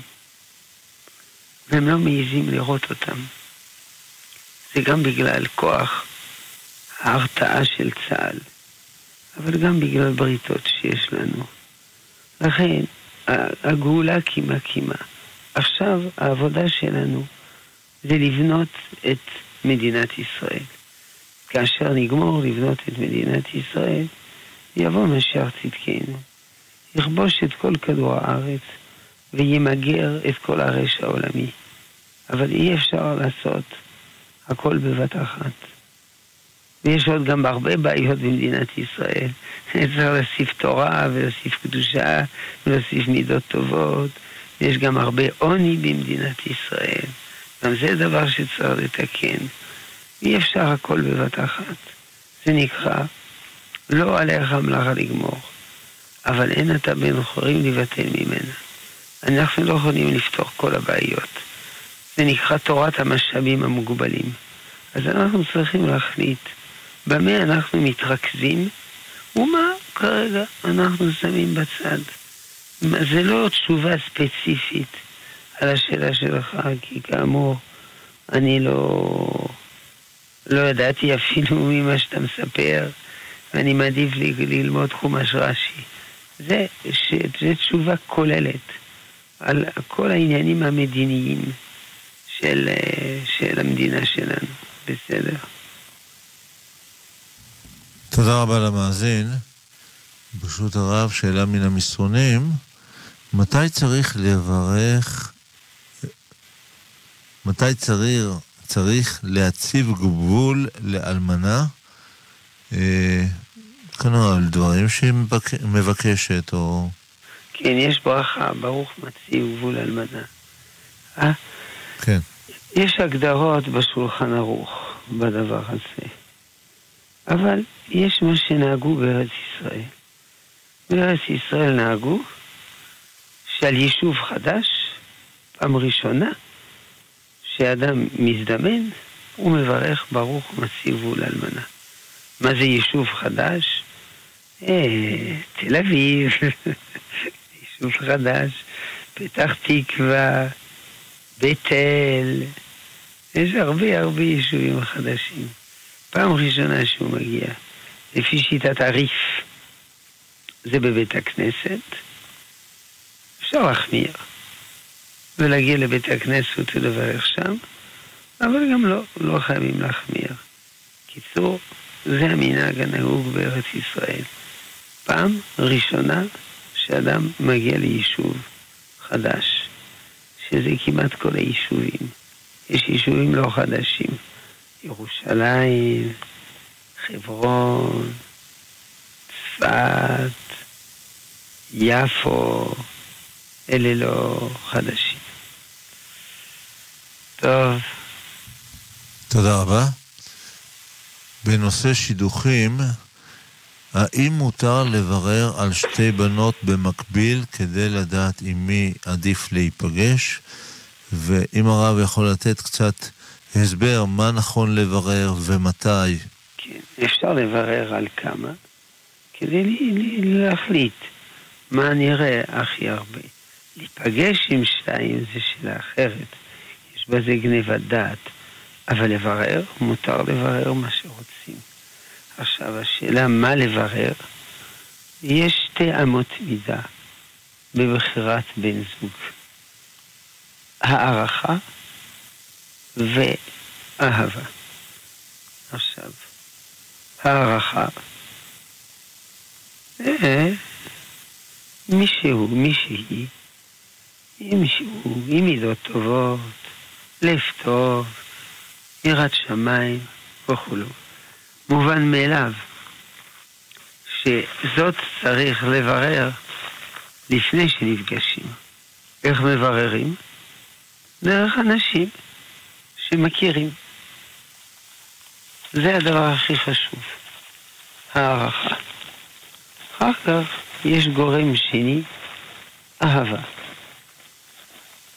והם לא מעיזים לראות אותם. זה גם בגלל כוח ההרתעה של צה"ל, אבל גם בגלל בריתות שיש לנו. לכן, הגאולה קימה קימה. עכשיו העבודה שלנו זה לבנות את מדינת ישראל. כאשר נגמור לבנות את מדינת ישראל, יבוא משיח צדקנו, יכבוש את כל כדור הארץ וימגר את כל הרשע העולמי. אבל אי אפשר לעשות הכל בבת אחת. ויש עוד גם הרבה בעיות במדינת ישראל. צריך להוסיף תורה ולהוסיף קדושה ולהוסיף מידות טובות. יש גם הרבה עוני במדינת ישראל. גם זה דבר שצריך לתקן. אי אפשר הכל בבת אחת. זה נקרא, לא עליך המלאכה לגמור, אבל אין אתה בן חורים לבטל ממנה. אנחנו לא יכולים לפתור כל הבעיות. זה נקרא תורת המשאבים המוגבלים. אז אנחנו צריכים להחליט במה אנחנו מתרכזים ומה כרגע אנחנו שמים בצד. זה לא תשובה ספציפית, על השאלה שלך, כי כאמור, אני לא, לא ידעתי אפילו ממה שאתה מספר, ואני מעדיף ללמוד חומש רש"י. זה, ש, זה תשובה כוללת על כל העניינים המדיניים של, של המדינה שלנו. בסדר. תודה רבה למאזין. ברשות הרב, שאלה מן המסרונים, מתי צריך לברך, מתי צריך, צריך להציב גבול לאלמנה? אה, כנראה על דברים שהיא מבקשת, או... כן, יש ברכה, ברוך מציב גבול אלמנה. אה? כן. יש הגדרות בשולחן ערוך בדבר הזה. אבל יש מה שנהגו בארץ ישראל. בארץ ישראל נהגו שעל יישוב חדש, פעם ראשונה, שאדם מזדמן, הוא מברך ברוך מציבו לאלמנה. מה זה יישוב חדש? אה, תל אביב, יישוב חדש, פתח תקווה, בית אל, יש הרבה הרבה יישובים חדשים. פעם ראשונה שהוא מגיע, לפי שיטת הריף, זה בבית הכנסת, אפשר להחמיר ולהגיע לבית הכנסת ולברך שם, אבל גם לא, לא חייבים להחמיר. קיצור, זה המנהג הנהוג בארץ ישראל. פעם ראשונה שאדם מגיע ליישוב חדש, שזה כמעט כל היישובים. יש יישובים לא חדשים. ירושלים, חברון, צפת, יפו, אלה לא חדשים. טוב. תודה רבה. בנושא שידוכים, האם מותר לברר על שתי בנות במקביל כדי לדעת עם מי עדיף להיפגש? ואם הרב יכול לתת קצת הסבר מה נכון לברר ומתי. כן, אפשר לברר על כמה, כדי להחליט מה נראה הכי הרבה. להיפגש עם שתיים זה שאלה אחרת, בזה גניבת דעת, אבל לברר, מותר לברר מה שרוצים. עכשיו, השאלה מה לברר, יש שתי אמות מידה בבחירת בן זוג. הערכה ואהבה. עכשיו, הערכה, אה, מישהו, מישהי, עם מישהו, עם מידות טובות, לב טוב, יראת שמיים וכולו. מובן מאליו שזאת צריך לברר לפני שנפגשים. איך מבררים? דרך אנשים שמכירים. זה הדבר הכי חשוב, הערכה. אחר כך יש גורם שני, אהבה.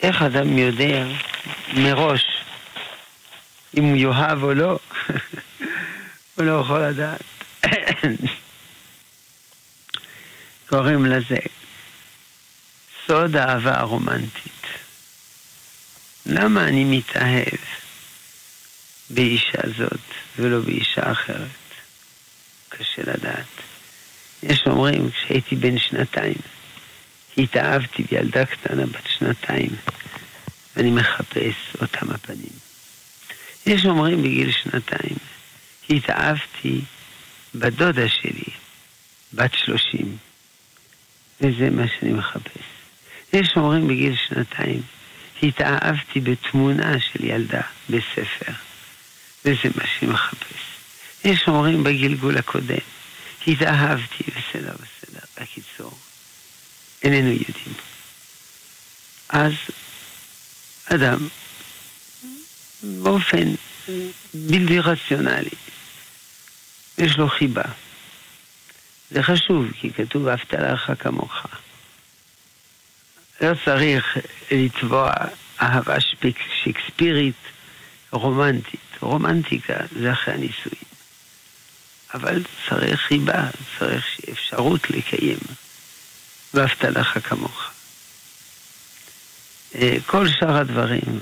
איך אדם יודע מראש אם הוא יאהב או לא? הוא לא יכול לדעת. קוראים לזה סוד האהבה הרומנטית. למה אני מתאהב באישה זאת ולא באישה אחרת? קשה לדעת. יש אומרים, כשהייתי בן שנתיים, התאהבתי בילדה קטנה בת שנתיים, ואני מחפש אותם הפנים. יש אומרים בגיל שנתיים, התאהבתי בדודה שלי, בת שלושים, וזה מה שאני מחפש. יש אומרים בגיל שנתיים, התאהבתי בתמונה של ילדה בספר, וזה מה שהיא מחפש. יש אומרים בגלגול הקודם, התאהבתי, בסדר, בסדר. בקיצור, איננו יודעים. אז אדם, באופן בלתי רציונלי, יש לו חיבה. זה חשוב, כי כתוב ואהבת לך כמוך. לא צריך לתבוע אהבה שקספירית רומנטית. רומנטיקה זה אחרי הנישואים. אבל צריך חיבה, צריך אפשרות לקיים. ואהבת לך כמוך. אה, כל שאר הדברים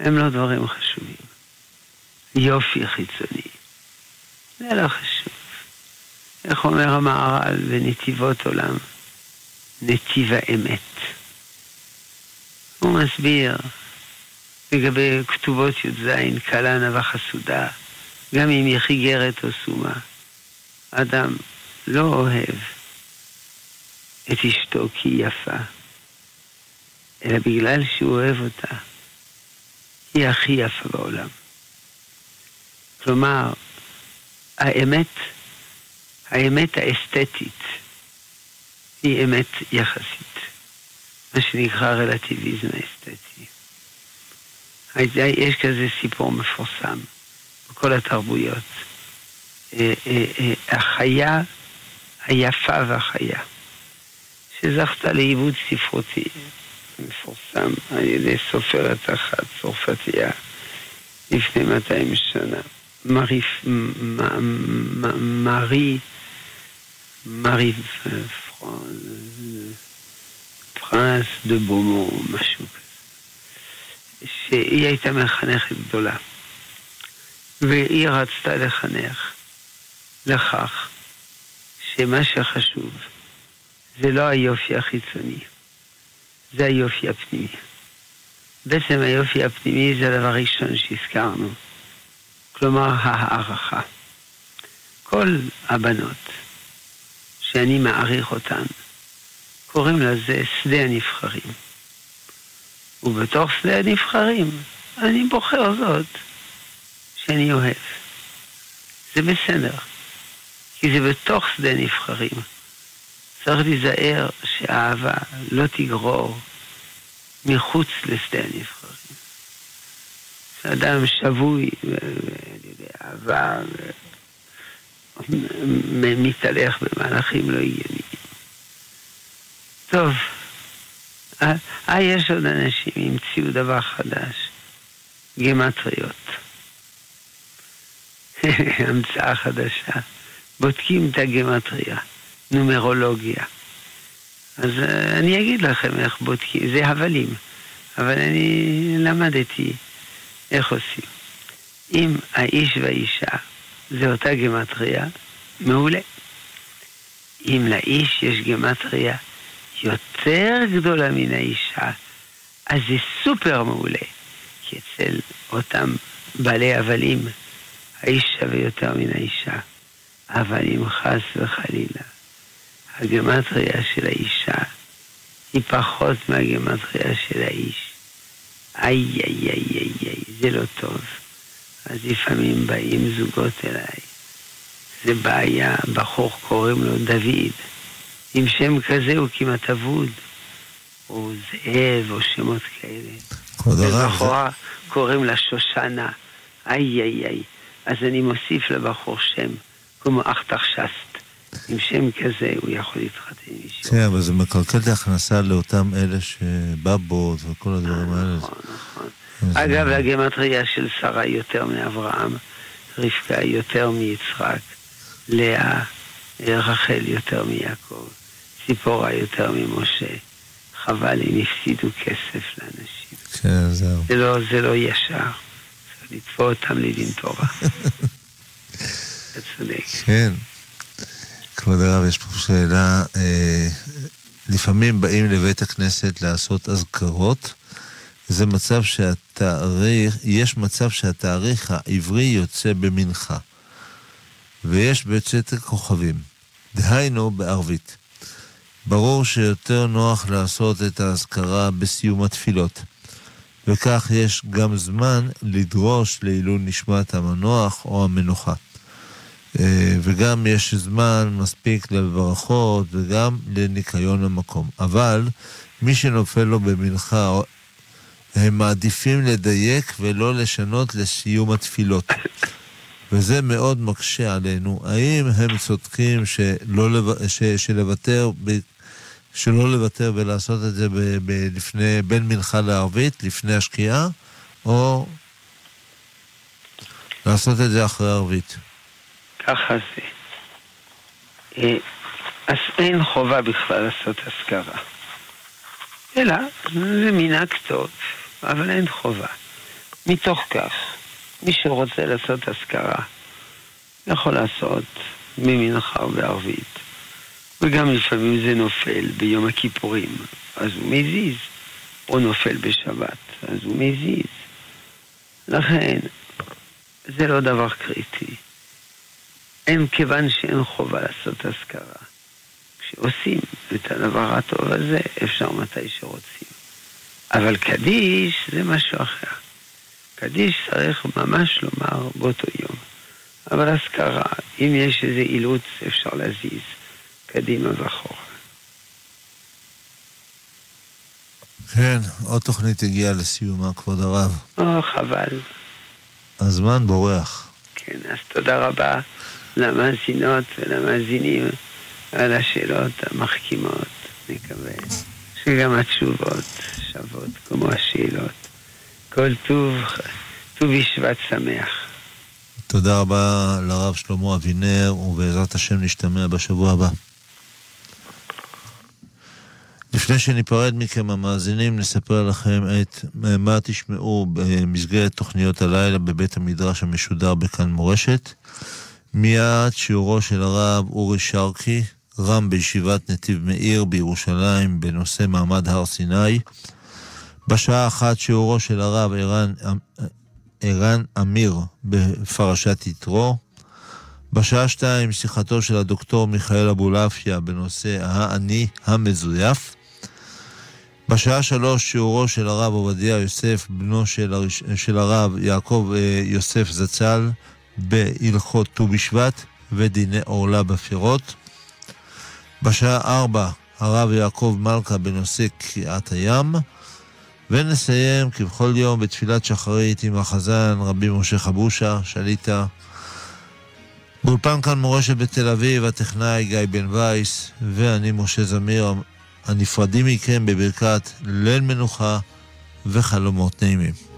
הם לא דברים חשובים. יופי חיצוני, זה לא חשוב. איך אומר המהר"ל בנתיבות עולם? נתיב האמת. הוא מסביר לגבי כתובות י"ז, קלה נאווה חסודה, גם אם היא חיגרת או סומה. אדם לא אוהב את אשתו כי היא יפה, אלא בגלל שהוא אוהב אותה. היא הכי יפה בעולם. כלומר, האמת, האמת האסתטית היא אמת יחסית, מה שנקרא רלטיביזם האסתטי. יש כזה סיפור מפורסם בכל התרבויות. אה, אה, אה, החיה היפה והחיה, שזכתה לעיבוד ספרותי. מפורסם על ידי סופרת אחת, צרפתייה, לפני 200 שנה. מארי, מארי, מארי פרנס דה בומו, משהו כזה, שהיא הייתה מחנכת גדולה, והיא רצתה לחנך לכך שמה שחשוב זה לא היופי החיצוני, זה היופי הפנימי. בעצם היופי הפנימי זה הדבר הראשון שהזכרנו, כלומר הערכה. כל הבנות שאני מעריך אותן, קוראים לזה שדה הנבחרים. ובתוך שדה הנבחרים אני בוחר זאת שאני אוהב. זה בסדר, כי זה בתוך שדה נבחרים. צריך להיזהר שהאהבה לא תגרור מחוץ לשדה הנבחרים. שאדם שבוי, אהבה, מתהלך במהלכים לא ענייניים. טוב, אה, אה, יש עוד אנשים, המציאו דבר חדש, גימטריות. המצאה חדשה. בודקים את הגימטריה, נומרולוגיה. אז uh, אני אגיד לכם איך בודקים, זה הבלים, אבל אני למדתי איך עושים. אם האיש והאישה זה אותה גימטריה, מעולה. אם לאיש יש גימטריה יותר גדולה מן האישה, אז זה סופר מעולה. כי אצל אותם בעלי הבלים, האיש שווה יותר מן האישה. אבל אם חס וחלילה הגמטריה של האישה היא פחות מהגמטריה של האיש, איי איי איי איי איי, זה לא טוב. אז לפעמים באים זוגות אליי. זה בעיה, בחור קוראים לו דוד, עם שם כזה הוא כמעט אבוד, או זאב, או שמות כאלה. ובחורה קוראים לה שושנה, איי איי איי. אז אני מוסיף לבחור שם, כמו אחתך שסט. עם שם כזה הוא יכול להתחתן עם אישו. כן, אבל זה מקלקל את ההכנסה לאותם אלה שבבות וכל הדברים האלה. נכון, נכון. אגב, הגמטריה של שרה יותר מאברהם, רבקה יותר מיצחק, לאה, רחל יותר מיעקב, ציפורה יותר ממשה. חבל אם הפסידו כסף לאנשים. כן, זהו. זה לא, זה לא ישר. צריך לתבוע אותם לדין תורה. אתה צודק. כן. כבוד הרב, יש פה שאלה. אה, לפעמים באים לבית הכנסת לעשות אזכרות. זה מצב שהתאריך, יש מצב שהתאריך העברי יוצא במנחה. ויש בצאת הכוכבים. דהיינו בערבית. ברור שיותר נוח לעשות את האזכרה בסיום התפילות. וכך יש גם זמן לדרוש לעילוי נשמת המנוח או המנוחה. אה, וגם יש זמן מספיק לברכות וגם לניקיון המקום. אבל מי שנופל לו במנחה, הם מעדיפים לדייק ולא לשנות לסיום התפילות. וזה מאוד מקשה עלינו. האם הם צודקים שלא לב... ש... שלוותר. שלא לוותר ולעשות את זה ב... ב... לפני, בין מנחה לערבית, לפני השקיעה, או לעשות את זה אחרי ערבית? ככה זה. אה, אז אין חובה בכלל לעשות אזכרה. אלא זה מנהג טוב, אבל אין חובה. מתוך כך, מי שרוצה לעשות אזכרה, יכול לעשות ממנחה ובערבית. וגם לפעמים זה נופל ביום הכיפורים, אז הוא מזיז. או נופל בשבת, אז הוא מזיז. לכן, זה לא דבר קריטי. אין, כיוון שאין חובה לעשות אזכרה. כשעושים את הדבר הטוב הזה, אפשר מתי שרוצים. אבל קדיש זה משהו אחר. קדיש צריך ממש לומר באותו יום. אבל אזכרה, אם יש איזה אילוץ, אפשר להזיז קדימה ואחורה. כן, עוד תוכנית הגיעה לסיומה, כבוד הרב. או, חבל. הזמן בורח. כן, אז תודה רבה למאזינות ולמאזינים על השאלות המחכימות. נקווה שגם התשובות שוות כמו השאלות. כל טוב, ט"ו בשבט שמח. תודה רבה לרב שלמה אבינר, ובעזרת השם נשתמע בשבוע הבא. לפני שניפרד מכם המאזינים, נספר לכם את מה תשמעו במסגרת תוכניות הלילה בבית המדרש המשודר בכאן מורשת. מיד שיעורו של הרב אורי שרקי, רם בישיבת נתיב מאיר בירושלים בנושא מעמד הר סיני. בשעה אחת שיעורו של הרב ערן, ערן אמיר בפרשת יתרו. בשעה שתיים שיחתו של הדוקטור מיכאל אבולעפיה בנושא האני המזויף. בשעה שלוש שיעורו של הרב עובדיה יוסף, בנו של, הראש... של הרב יעקב אה, יוסף זצ"ל, בהלכות ט"ו בשבט ודיני עורלה בפירות. בשעה ארבע הרב יעקב מלכה בנושא קריעת הים. ונסיים כבכל יום בתפילת שחרית עם החזן רבי משה חבושה, שליטה. באולפן כאן מורשת בתל אביב, הטכנאי גיא בן וייס ואני משה זמיר, הנפרדים מכם בברכת ליל מנוחה וחלומות נעימים.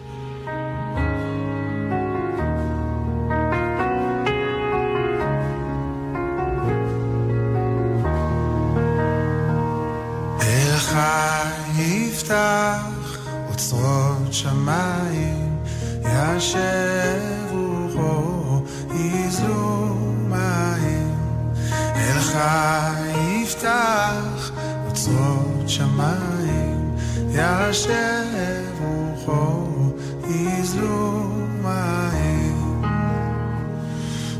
אוצרות שמיים, ישב רוחו, יזלו מים. אלך יפתח אוצרות שמיים, ישב רוחו, יזלו מים.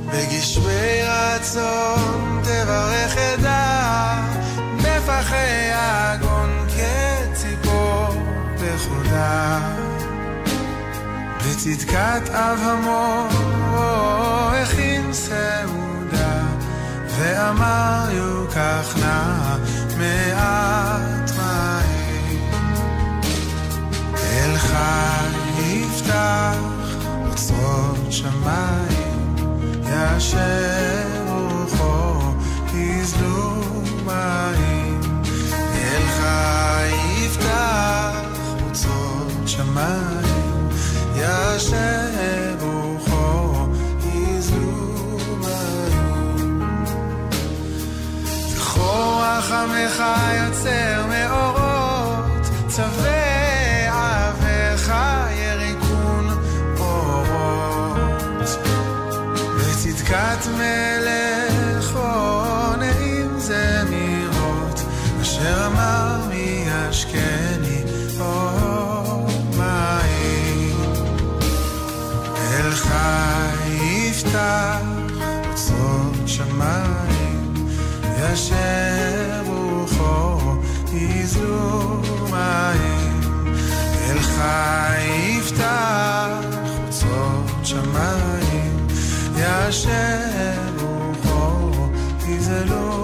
בגשמי רצון תברך עדה, בצדקת אב המור הכין סעודה, ואמר יוקח נא מעט מים. אל חי יפתח אוצרות שמיים, ישב רוחו יזלו מים. אל חי יפתח אוצרות שמיים, רחמך יוצר מלך אוצרות שמיים, ישב רוחו יזלו מים. אל חי יפתח אוצרות שמיים, ישב רוחו יזלו